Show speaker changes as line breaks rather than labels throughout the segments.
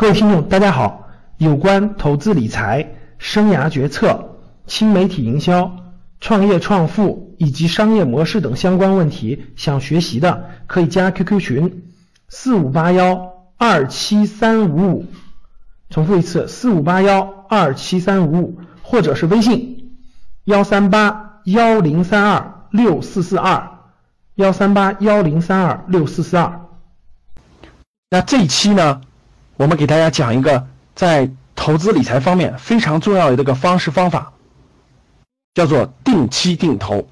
各位听众，大家好。有关投资理财、生涯决策、新媒体营销、创业创富以及商业模式等相关问题，想学习的可以加 QQ 群四五八幺二七三五五。重复一次，四五八幺二七三五五，或者是微信幺三八幺零三二六四四二幺三八幺零三二六四四二。
那这一期呢？我们给大家讲一个在投资理财方面非常重要的一个方式方法，叫做定期定投。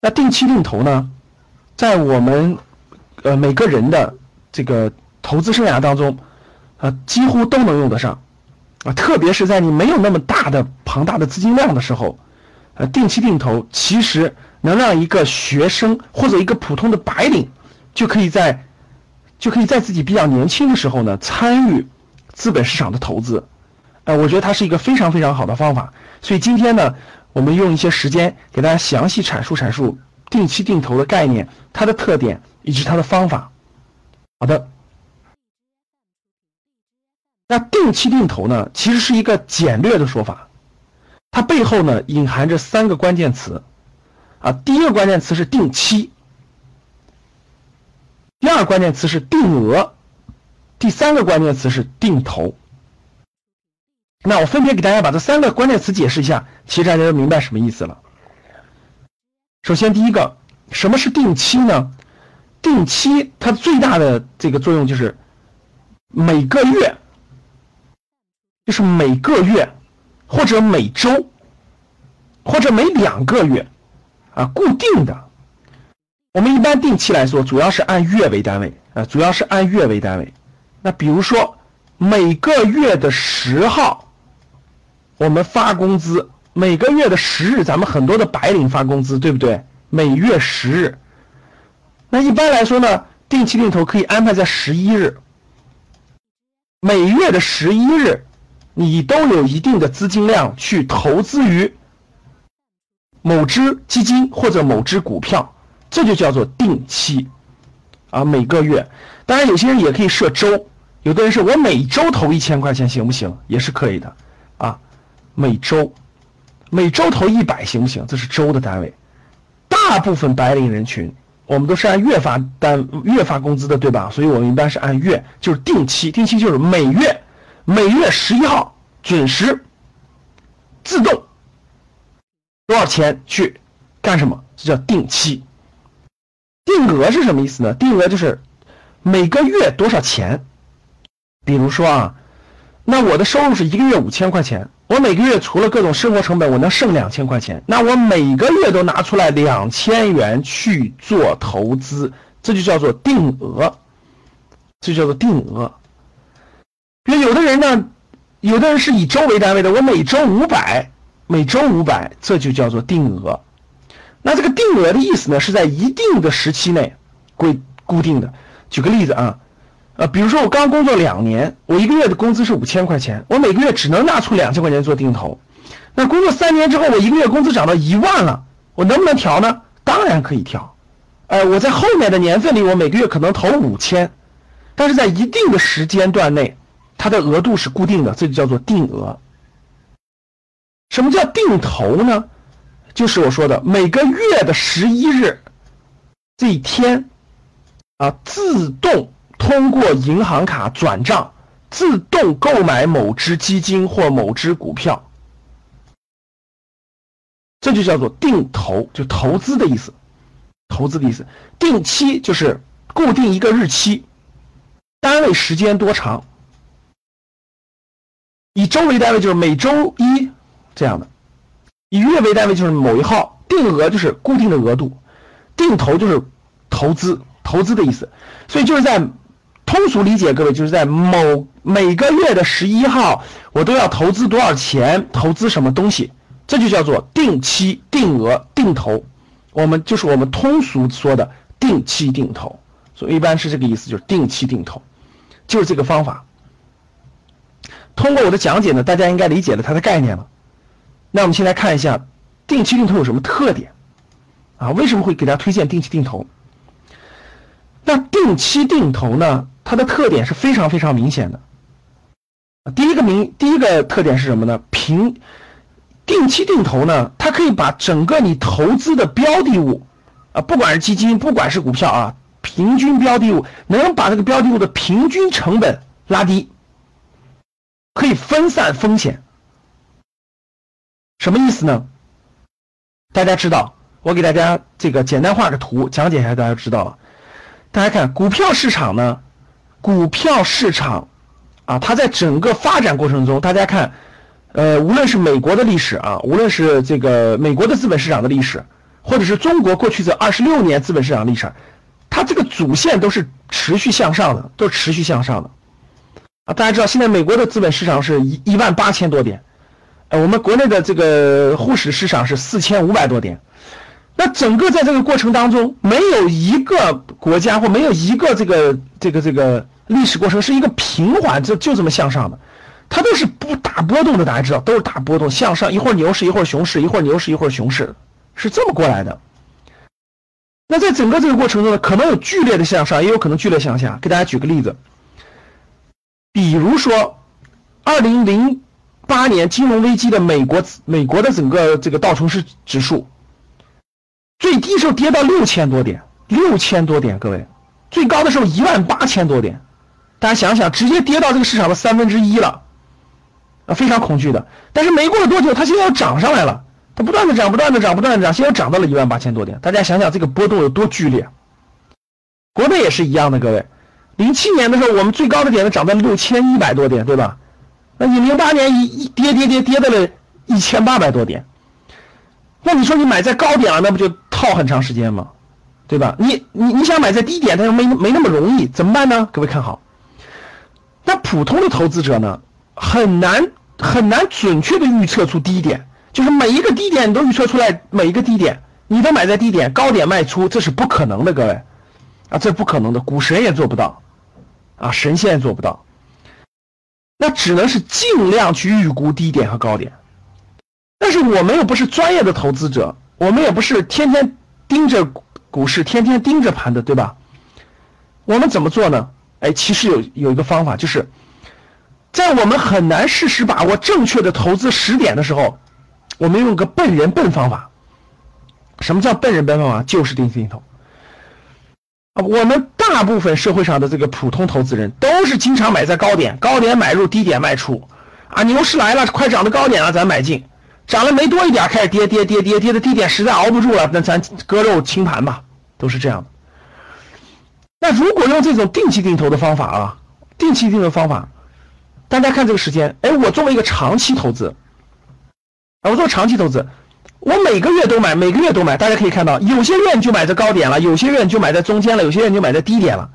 那定期定投呢，在我们呃每个人的这个投资生涯当中，啊几乎都能用得上，啊特别是在你没有那么大的庞大的资金量的时候，呃定期定投其实能让一个学生或者一个普通的白领就可以在就可以在自己比较年轻的时候呢，参与资本市场的投资，呃，我觉得它是一个非常非常好的方法。所以今天呢，我们用一些时间给大家详细阐述阐述定期定投的概念、它的特点以及它的方法。好的，那定期定投呢，其实是一个简略的说法，它背后呢隐含着三个关键词，啊，第一个关键词是定期。第二个关键词是定额，第三个关键词是定投。那我分别给大家把这三个关键词解释一下，其实大家就明白什么意思了。首先，第一个，什么是定期呢？定期它最大的这个作用就是每个月，就是每个月或者每周或者每两个月啊，固定的。我们一般定期来说，主要是按月为单位啊，主要是按月为单位。那比如说每个月的十号，我们发工资；每个月的十日，咱们很多的白领发工资，对不对？每月十日。那一般来说呢，定期定投可以安排在十一日。每月的十一日，你都有一定的资金量去投资于某只基金或者某只股票。这就叫做定期，啊，每个月，当然有些人也可以设周，有的人是我每周投一千块钱行不行？也是可以的，啊，每周，每周投一百行不行？这是周的单位。大部分白领人群，我们都是按月发单，月发工资的，对吧？所以我们一般是按月，就是定期，定期就是每月，每月十一号准时，自动多少钱去干什么？这叫定期。定额是什么意思呢？定额就是每个月多少钱。比如说啊，那我的收入是一个月五千块钱，我每个月除了各种生活成本，我能剩两千块钱，那我每个月都拿出来两千元去做投资，这就叫做定额，这叫做定额。那有的人呢，有的人是以周为单位的，我每周五百，每周五百，这就叫做定额。那这个定额的意思呢，是在一定的时期内规固定的。举个例子啊，呃，比如说我刚工作两年，我一个月的工资是五千块钱，我每个月只能拿出两千块钱做定投。那工作三年之后，我一个月工资涨到一万了，我能不能调呢？当然可以调。呃，我在后面的年份里，我每个月可能投五千，但是在一定的时间段内，它的额度是固定的，这就叫做定额。什么叫定投呢？就是我说的每个月的十一日这一天，啊，自动通过银行卡转账，自动购买某只基金或某只股票，这就叫做定投，就投资的意思，投资的意思。定期就是固定一个日期，单位时间多长？以周为单位就是每周一这样的。以月为单位就是某一号，定额就是固定的额度，定投就是投资，投资的意思。所以就是在通俗理解，各位就是在某每个月的十一号，我都要投资多少钱，投资什么东西，这就叫做定期定额定投。我们就是我们通俗说的定期定投，所以一般是这个意思，就是定期定投，就是这个方法。通过我的讲解呢，大家应该理解了它的概念了。那我们先来看一下定期定投有什么特点啊？为什么会给大家推荐定期定投？那定期定投呢？它的特点是非常非常明显的。第一个明第一个特点是什么呢？平定期定投呢，它可以把整个你投资的标的物啊，不管是基金，不管是股票啊，平均标的物能把这个标的物的平均成本拉低，可以分散风险。什么意思呢？大家知道，我给大家这个简单画个图讲解一下，大家知道了。大家看股票市场呢，股票市场啊，它在整个发展过程中，大家看，呃，无论是美国的历史啊，无论是这个美国的资本市场的历史，或者是中国过去这二十六年资本市场历史，它这个主线都是持续向上的，都是持续向上的。啊，大家知道现在美国的资本市场是一一万八千多点。呃，我们国内的这个沪市市场是四千五百多点，那整个在这个过程当中，没有一个国家或没有一个这个这个这个历史过程是一个平缓，就就这么向上的，它都是不大波动的，大家知道都是大波动向上，一会儿牛市，一会儿熊市，一会儿牛市，一会儿熊市，是这么过来的。那在整个这个过程中呢，可能有剧烈的向上，也有可能剧烈向下。给大家举个例子，比如说二零零。八年金融危机的美国，美国的整个这个道琼斯指数最低时候跌到六千多点，六千多点，各位，最高的时候一万八千多点，大家想想，直接跌到这个市场的三分之一了，啊，非常恐惧的。但是没过了多久，它现在又涨上来了，它不断的涨，不断的涨，不断的涨，现在又涨到了一万八千多点。大家想想这个波动有多剧烈。国内也是一样的，各位，零七年的时候我们最高的点子涨到六千一百多点，对吧？那你零八年一一跌跌跌跌到了一千八百多点，那你说你买在高点了，那不就套很长时间吗？对吧？你你你想买在低点，它又没没那么容易，怎么办呢？各位看好，那普通的投资者呢，很难很难准确的预测出低点，就是每一个低点你都预测出来，每一个低点你都买在低点，高点卖出，这是不可能的，各位，啊，这不可能的，股神也做不到，啊，神仙也做不到。那只能是尽量去预估低点和高点，但是我们又不是专业的投资者，我们也不是天天盯着股市、天天盯着盘的，对吧？我们怎么做呢？哎，其实有有一个方法，就是在我们很难事实把握正确的投资时点的时候，我们用个笨人笨方法。什么叫笨人笨方法？就是定期定投。我们大部分社会上的这个普通投资人都是经常买在高点，高点买入，低点卖出，啊，牛市来了，快涨到高点了，咱买进，涨了没多一点，开始跌跌跌跌跌的低点实在熬不住了，那咱割肉清盘吧，都是这样的。那如果用这种定期定投的方法啊，定期定投方法，大家看这个时间，哎，我作为一个长期投资，啊，我做长期投资。我每个月都买，每个月都买。大家可以看到，有些月你就买在高点了，有些月你就买在中间了，有些月就买在低点了。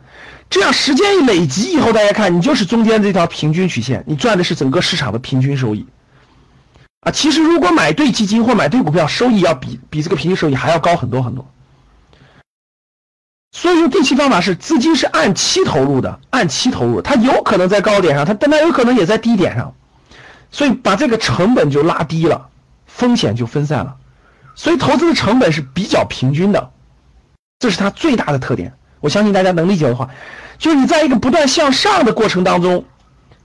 这样时间一累积以后，大家看，你就是中间这条平均曲线，你赚的是整个市场的平均收益。啊，其实如果买对基金或买对股票，收益要比比这个平均收益还要高很多很多。所以用定期方法是资金是按期投入的，按期投入，它有可能在高点上，它但它有可能也在低点上，所以把这个成本就拉低了。风险就分散了，所以投资的成本是比较平均的，这是它最大的特点。我相信大家能理解的话，就是你在一个不断向上的过程当中，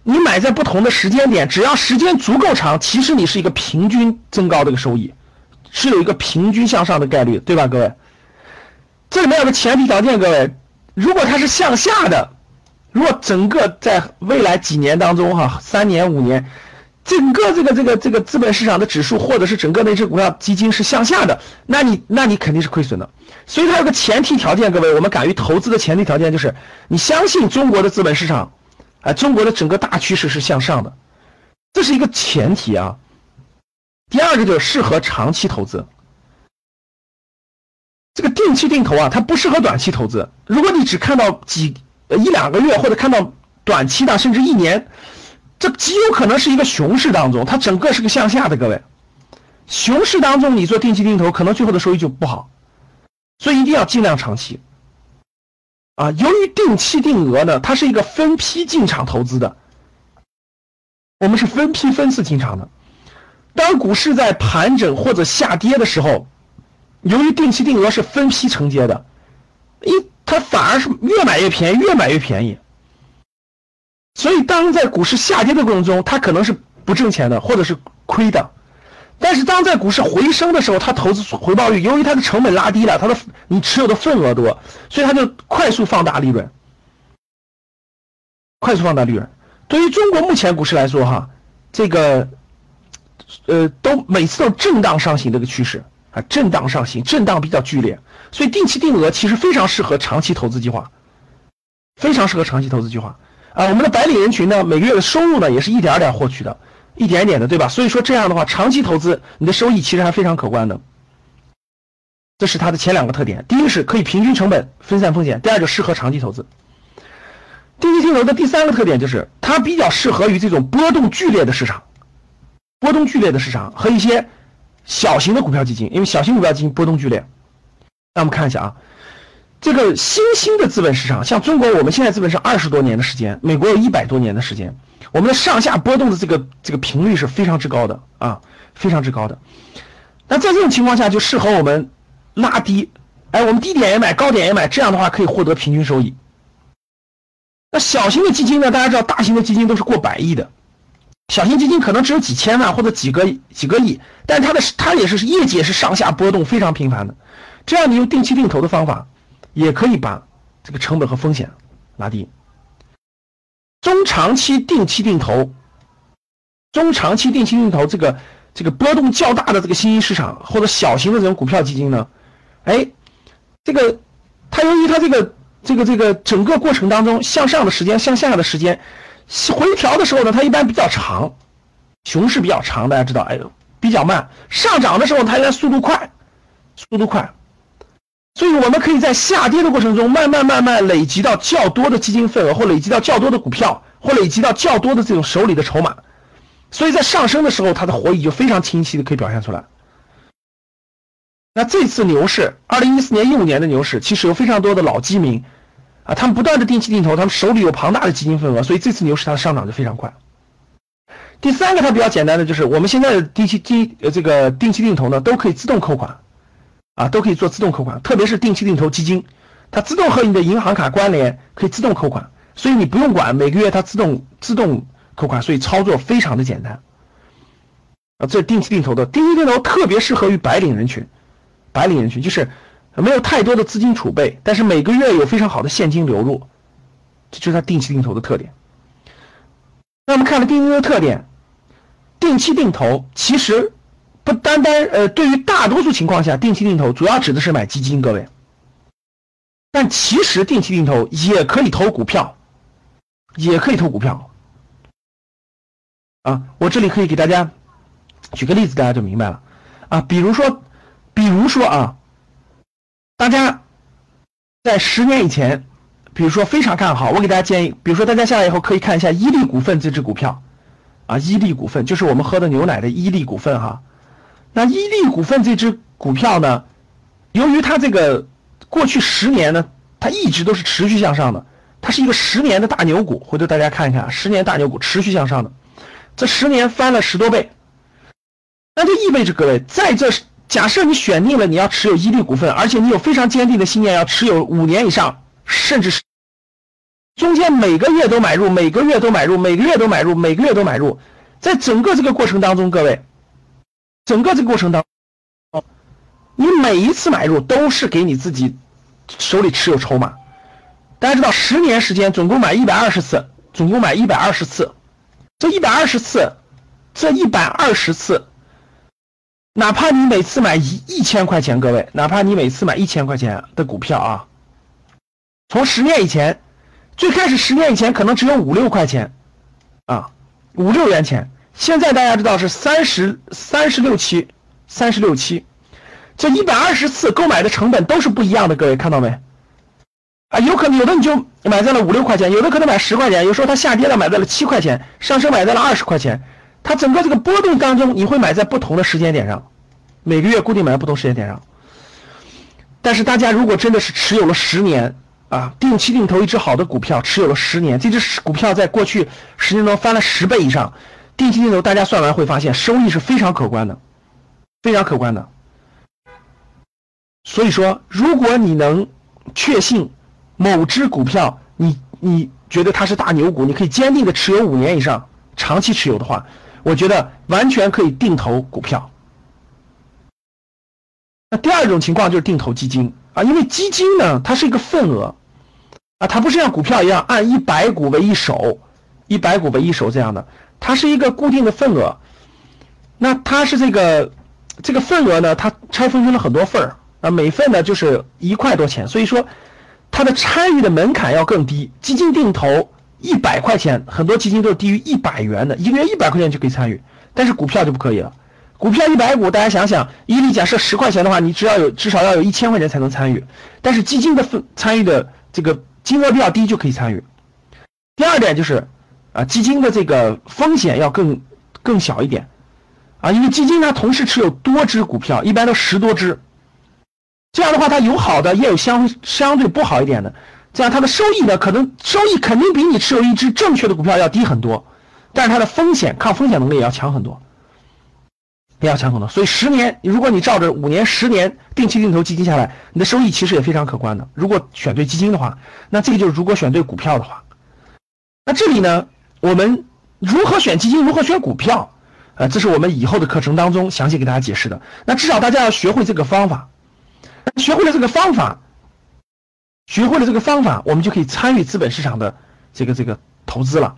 你买在不同的时间点，只要时间足够长，其实你是一个平均增高的一个收益，是有一个平均向上的概率，对吧，各位？这里面有个前提条件，各位，如果它是向下的，如果整个在未来几年当中，哈，三年五年。整个这个这个这个资本市场的指数，或者是整个那只股票基金是向下的，那你那你肯定是亏损的。所以它有个前提条件，各位，我们敢于投资的前提条件就是你相信中国的资本市场，啊，中国的整个大趋势是向上的，这是一个前提啊。第二个就是适合长期投资，这个定期定投啊，它不适合短期投资。如果你只看到几一两个月，或者看到短期的，甚至一年。这极有可能是一个熊市当中，它整个是个向下的，各位。熊市当中你做定期定投，可能最后的收益就不好，所以一定要尽量长期。啊，由于定期定额呢，它是一个分批进场投资的，我们是分批分次进场的。当股市在盘整或者下跌的时候，由于定期定额是分批承接的，一它反而是越买越便宜，越买越便宜。所以当在股市下跌的过程中，它可能是不挣钱的，或者是亏的。但是当在股市回升的时候，它投资回报率由于它的成本拉低了，它的你持有的份额多，所以它就快速放大利润，快速放大利润。对于中国目前股市来说，哈，这个呃都每次都震荡上行这个趋势啊，震荡上行，震荡比较剧烈，所以定期定额其实非常适合长期投资计划，非常适合长期投资计划啊。我们的白领人群呢，每个月的收入呢也是一点点获取的。一点点的，对吧？所以说这样的话，长期投资你的收益其实还非常可观的。这是它的前两个特点：第一个是可以平均成本、分散风险；第二就适合长期投资。定期定投的第三个特点就是它比较适合于这种波动剧烈的市场，波动剧烈的市场和一些小型的股票基金，因为小型股票基金波动剧烈。那我们看一下啊，这个新兴的资本市场，像中国，我们现在资本是二十多年的时间，美国有一百多年的时间。我们的上下波动的这个这个频率是非常之高的啊，非常之高的。那在这种情况下，就适合我们拉低，哎，我们低点也买，高点也买，这样的话可以获得平均收益。那小型的基金呢？大家知道，大型的基金都是过百亿的，小型基金可能只有几千万或者几个几个亿，但它的它也是业绩也是上下波动非常频繁的。这样你用定期定投的方法，也可以把这个成本和风险拉低。中长期定期定投，中长期定期定投这个这个波动较大的这个新兴市场或者小型的这种股票基金呢，哎，这个它由于它这个这个这个整个过程当中向上的时间向下的时间回调的时候呢，它一般比较长，熊市比较长，大家知道，哎呦比较慢，上涨的时候它一般速度快，速度快。所以，我们可以在下跌的过程中，慢慢慢慢累积到较多的基金份额，或累积到较多的股票，或累积到较多的这种手里的筹码。所以在上升的时候，它的活力就非常清晰的可以表现出来。那这次牛市，二零一四年、一五年的牛市，其实有非常多的老基民啊，他们不断的定期定投，他们手里有庞大的基金份额，所以这次牛市它的上涨就非常快。第三个，它比较简单的就是，我们现在的定期定呃这个定期定投呢，都可以自动扣款。啊，都可以做自动扣款，特别是定期定投基金，它自动和你的银行卡关联，可以自动扣款，所以你不用管，每个月它自动自动扣款，所以操作非常的简单。啊，这是定期定投的，定期定投特别适合于白领人群，白领人群就是没有太多的资金储备，但是每个月有非常好的现金流入，这就是它定期定投的特点。那我们看了定期的特点，定期定投其实。不单单呃，对于大多数情况下，定期定投主要指的是买基金，各位。但其实定期定投也可以投股票，也可以投股票。啊，我这里可以给大家举个例子，大家就明白了。啊，比如说，比如说啊，大家在十年以前，比如说非常看好，我给大家建议，比如说大家下来以后可以看一下伊利股份这只股票，啊，伊利股份就是我们喝的牛奶的伊利股份哈。那伊利股份这只股票呢，由于它这个过去十年呢，它一直都是持续向上的，它是一个十年的大牛股。回头大家看一看，十年大牛股持续向上的，这十年翻了十多倍。那就意味着各位，在这假设你选定了你要持有伊利股份，而且你有非常坚定的信念要持有五年以上，甚至是中间每个月都买入，每个月都买入，每个月都买入，每个月都买入，在整个这个过程当中，各位。整个这个过程当中，你每一次买入都是给你自己手里持有筹码。大家知道，十年时间总共买一百二十次，总共买一百二十次。这一百二十次，这一百二十次，哪怕你每次买一一千块钱，各位，哪怕你每次买一千块钱的股票啊，从十年以前，最开始十年以前可能只有五六块钱啊，五六元钱。现在大家知道是三十三十六期，三十六期，这一百二十次购买的成本都是不一样的，各位看到没？啊，有可能有的你就买在了五六块钱，有的可能买十块钱，有时候它下跌了买在了七块钱，上升买在了二十块钱，它整个这个波动当中，你会买在不同的时间点上，每个月固定买在不同时间点上。但是大家如果真的是持有了十年啊，定期定投一只好的股票，持有了十年，这只股票在过去十年中翻了十倍以上。定期定投，大家算完会发现收益是非常可观的，非常可观的。所以说，如果你能确信某只股票，你你觉得它是大牛股，你可以坚定的持有五年以上，长期持有的话，我觉得完全可以定投股票。那第二种情况就是定投基金啊，因为基金呢，它是一个份额啊，它不是像股票一样按一百股为一手，一百股为一手这样的，它是一个固定的份额。那它是这个这个份额呢，它拆分成了很多份儿啊，每份呢就是一块多钱，所以说它的参与的门槛要更低。基金定投一百块钱，很多基金都是低于一百元的，一个月一百块钱就可以参与，但是股票就不可以了。股票一百股，大家想想，一例假设十块钱的话，你只要有至少要有一千块钱才能参与。但是基金的份参与的这个金额比较低就可以参与。第二点就是，啊，基金的这个风险要更更小一点，啊，因为基金呢同时持有多只股票，一般都十多只，这样的话它有好的也有相相对不好一点的，这样它的收益呢可能收益肯定比你持有一只正确的股票要低很多，但是它的风险抗风险能力也要强很多。也要强很多，所以十年，如果你照着五年、十年定期定投基金下来，你的收益其实也非常可观的。如果选对基金的话，那这个就是如果选对股票的话，那这里呢，我们如何选基金，如何选股票，呃，这是我们以后的课程当中详细给大家解释的。那至少大家要学会这个方法，学会了这个方法，学会了这个方法，我们就可以参与资本市场的这个这个投资了。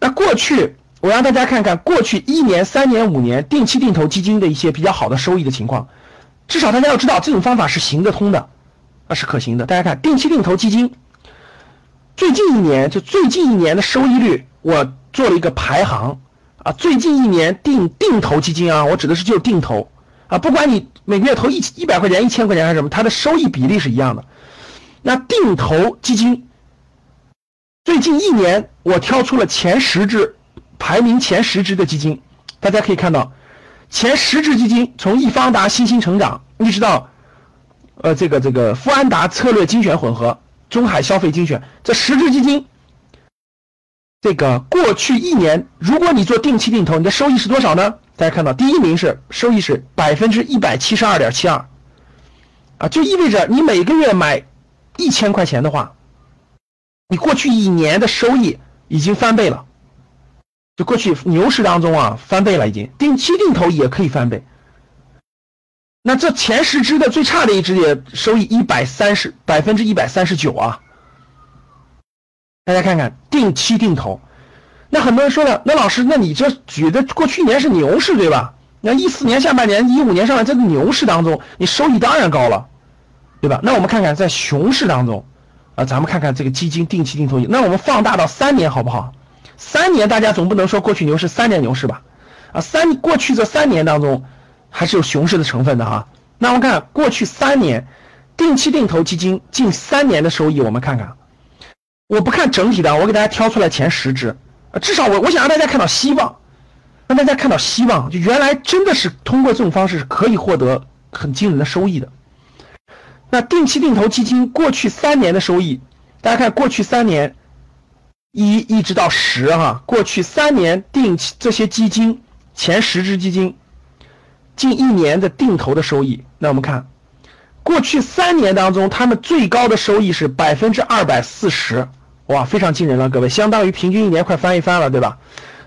那过去。我让大家看看过去一年、三年、五年定期定投基金的一些比较好的收益的情况，至少大家要知道这种方法是行得通的，那是可行的。大家看定期定投基金，最近一年就最近一年的收益率，我做了一个排行啊。最近一年定定投基金啊，我指的是就是定投啊，不管你每个月投一一百块钱、一千块钱还是什么，它的收益比例是一样的。那定投基金最近一年我挑出了前十只。排名前十只的基金，大家可以看到，前十只基金从易方达新兴成长一直到，呃，这个这个富安达策略精选混合、中海消费精选这十只基金，这个过去一年，如果你做定期定投，你的收益是多少呢？大家看到第一名是收益是百分之一百七十二点七二，啊，就意味着你每个月买一千块钱的话，你过去一年的收益已经翻倍了。就过去牛市当中啊，翻倍了已经，定期定投也可以翻倍。那这前十只的最差的一只也收益一百三十百分之一百三十九啊。大家看看定期定投，那很多人说了，那老师，那你这举的过去年是牛市对吧？那一四年下半年、一五年上半年这牛市当中，你收益当然高了，对吧？那我们看看在熊市当中，啊，咱们看看这个基金定期定投，那我们放大到三年好不好？三年，大家总不能说过去牛市三年牛市吧？啊，三过去这三年当中，还是有熊市的成分的哈。那我们看过去三年，定期定投基金近三年的收益，我们看看。我不看整体的，我给大家挑出来前十只，至少我我想让大家看到希望，让大家看到希望，就原来真的是通过这种方式是可以获得很惊人的收益的。那定期定投基金过去三年的收益，大家看过去三年。一一直到十哈，过去三年定期这些基金前十只基金，近一年的定投的收益，那我们看，过去三年当中，他们最高的收益是百分之二百四十，哇，非常惊人了，各位，相当于平均一年快翻一番了，对吧？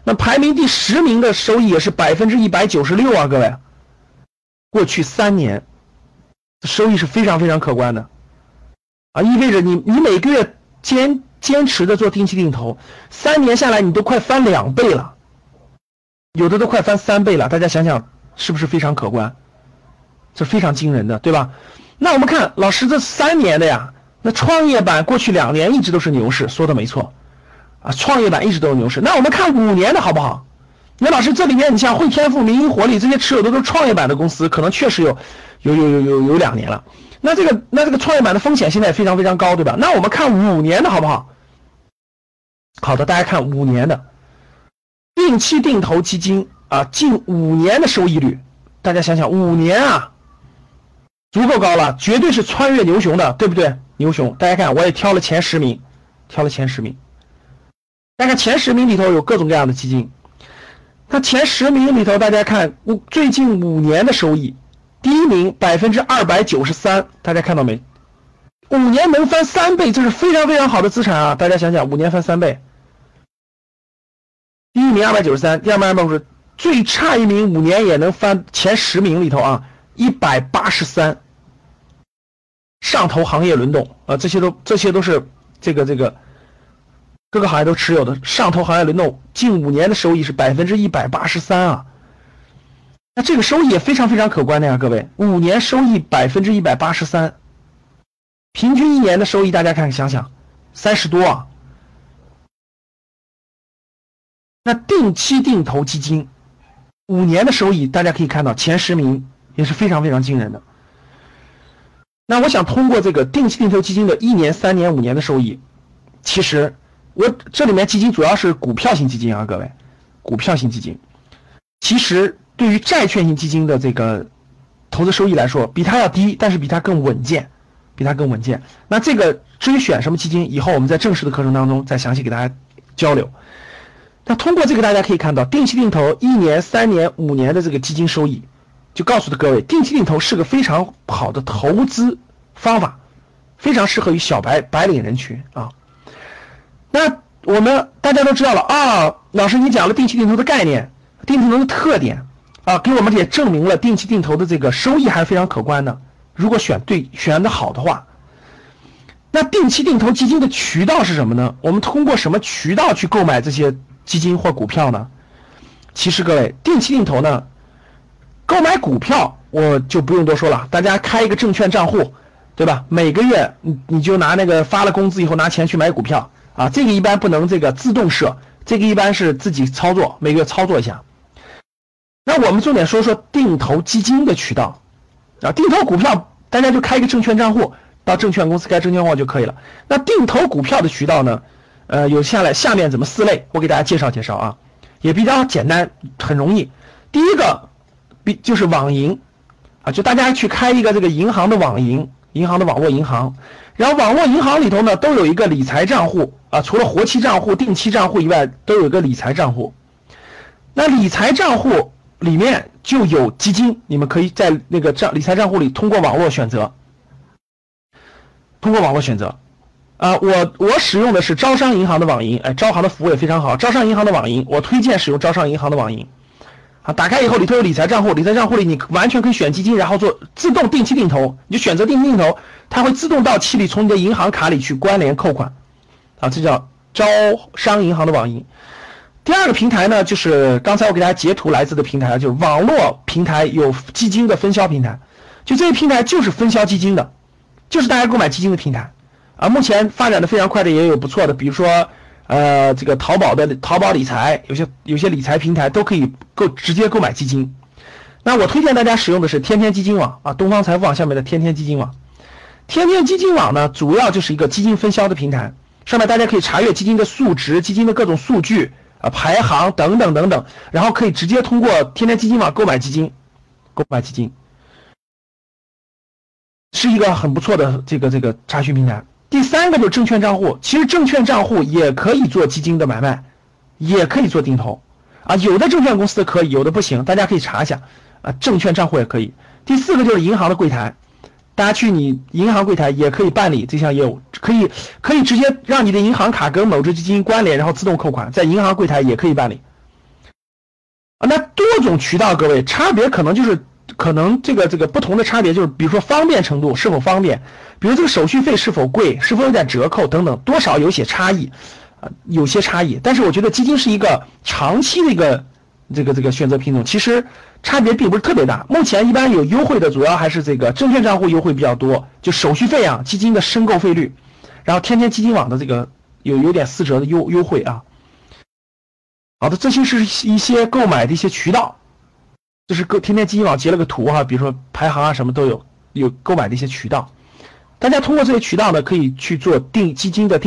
那排名第十名的收益也是百分之一百九十六啊，各位，过去三年收益是非常非常可观的，啊，意味着你你每个月坚。坚持的做定期定投，三年下来你都快翻两倍了，有的都快翻三倍了。大家想想是不是非常可观？这非常惊人的，对吧？那我们看老师这三年的呀，那创业板过去两年一直都是牛市，说的没错啊，创业板一直都是牛市。那我们看五年的好不好？那老师这里面你像汇添富、民营活力这些持有的都是创业板的公司，可能确实有有有有有有两年了。那这个那这个创业板的风险现在也非常非常高，对吧？那我们看五年的好不好？好的，大家看五年的定期定投基金啊，近五年的收益率，大家想想，五年啊，足够高了，绝对是穿越牛熊的，对不对？牛熊，大家看，我也挑了前十名，挑了前十名。大家看前十名里头有各种各样的基金，那前十名里头，大家看五最近五年的收益，第一名百分之二百九十三，大家看到没？五年能翻三倍，这是非常非常好的资产啊！大家想想，五年翻三倍，第一名二百九十三，第二名二百五十，最差一名五年也能翻前十名里头啊，一百八十三。上投行业轮动啊，这些都这些都是这个这个各个行业都持有的上投行业轮动，近五年的收益是百分之一百八十三啊。那这个收益也非常非常可观的呀，各位，五年收益百分之一百八十三。平均一年的收益，大家看想想，三十多啊。那定期定投基金，五年的收益，大家可以看到前十名也是非常非常惊人的。那我想通过这个定期定投基金的一年、三年、五年的收益，其实我这里面基金主要是股票型基金啊，各位，股票型基金，其实对于债券型基金的这个投资收益来说，比它要低，但是比它更稳健。比它更稳健。那这个至于选什么基金，以后我们在正式的课程当中再详细给大家交流。那通过这个，大家可以看到，定期定投一年、三年、五年的这个基金收益，就告诉的各位，定期定投是个非常好的投资方法，非常适合于小白白领人群啊。那我们大家都知道了啊，老师你讲了定期定投的概念，定期定投的特点啊，给我们也证明了定期定投的这个收益还是非常可观的。如果选对选的好的话，那定期定投基金的渠道是什么呢？我们通过什么渠道去购买这些基金或股票呢？其实各位，定期定投呢，购买股票我就不用多说了，大家开一个证券账户，对吧？每个月你你就拿那个发了工资以后拿钱去买股票啊，这个一般不能这个自动设，这个一般是自己操作，每个月操作一下。那我们重点说说定投基金的渠道。啊，定投股票，大家就开一个证券账户，到证券公司开证券户就可以了。那定投股票的渠道呢？呃，有下来下面怎么四类，我给大家介绍介绍啊，也比较简单，很容易。第一个，比就是网银，啊，就大家去开一个这个银行的网银，银行的网络银行，然后网络银行里头呢都有一个理财账户啊，除了活期账户、定期账户以外，都有一个理财账户。那理财账户。里面就有基金，你们可以在那个账理财账户里通过网络选择，通过网络选择，啊，我我使用的是招商银行的网银，哎，招行的服务也非常好，招商银行的网银，我推荐使用招商银行的网银，啊，打开以后里头有理财账户，理财账户里你完全可以选基金，然后做自动定期定投，你选择定期定投，它会自动到期里从你的银行卡里去关联扣款，啊，这叫招商银行的网银。第二个平台呢，就是刚才我给大家截图来自的平台，就是网络平台有基金的分销平台，就这些平台就是分销基金的，就是大家购买基金的平台，啊，目前发展的非常快的也有不错的，比如说，呃，这个淘宝的淘宝理财，有些有些理财平台都可以购直接购买基金，那我推荐大家使用的是天天基金网啊，东方财富网下面的天天基金网，天天基金网呢，主要就是一个基金分销的平台，上面大家可以查阅基金的数值、基金的各种数据。啊，排行等等等等，然后可以直接通过天天基金网购买基金，购买基金是一个很不错的这个这个查询平台。第三个就是证券账户，其实证券账户也可以做基金的买卖，也可以做定投啊，有的证券公司可以，有的不行，大家可以查一下啊，证券账户也可以。第四个就是银行的柜台。大家去你银行柜台也可以办理这项业务，可以可以直接让你的银行卡跟某只基金关联，然后自动扣款，在银行柜台也可以办理。啊，那多种渠道，各位差别可能就是可能这个这个不同的差别就是，比如说方便程度是否方便，比如这个手续费是否贵，是否有点折扣等等，多少有些差异，啊，有些差异。但是我觉得基金是一个长期的一个这个这个选择品种，其实。差别并不是特别大，目前一般有优惠的，主要还是这个证券账户优惠比较多，就手续费啊，基金的申购费率，然后天天基金网的这个有有点四折的优优惠啊。好的，这些是一些购买的一些渠道，就是各天天基金网截了个图哈，比如说排行啊什么都有，有购买的一些渠道，大家通过这些渠道呢，可以去做定基金的定。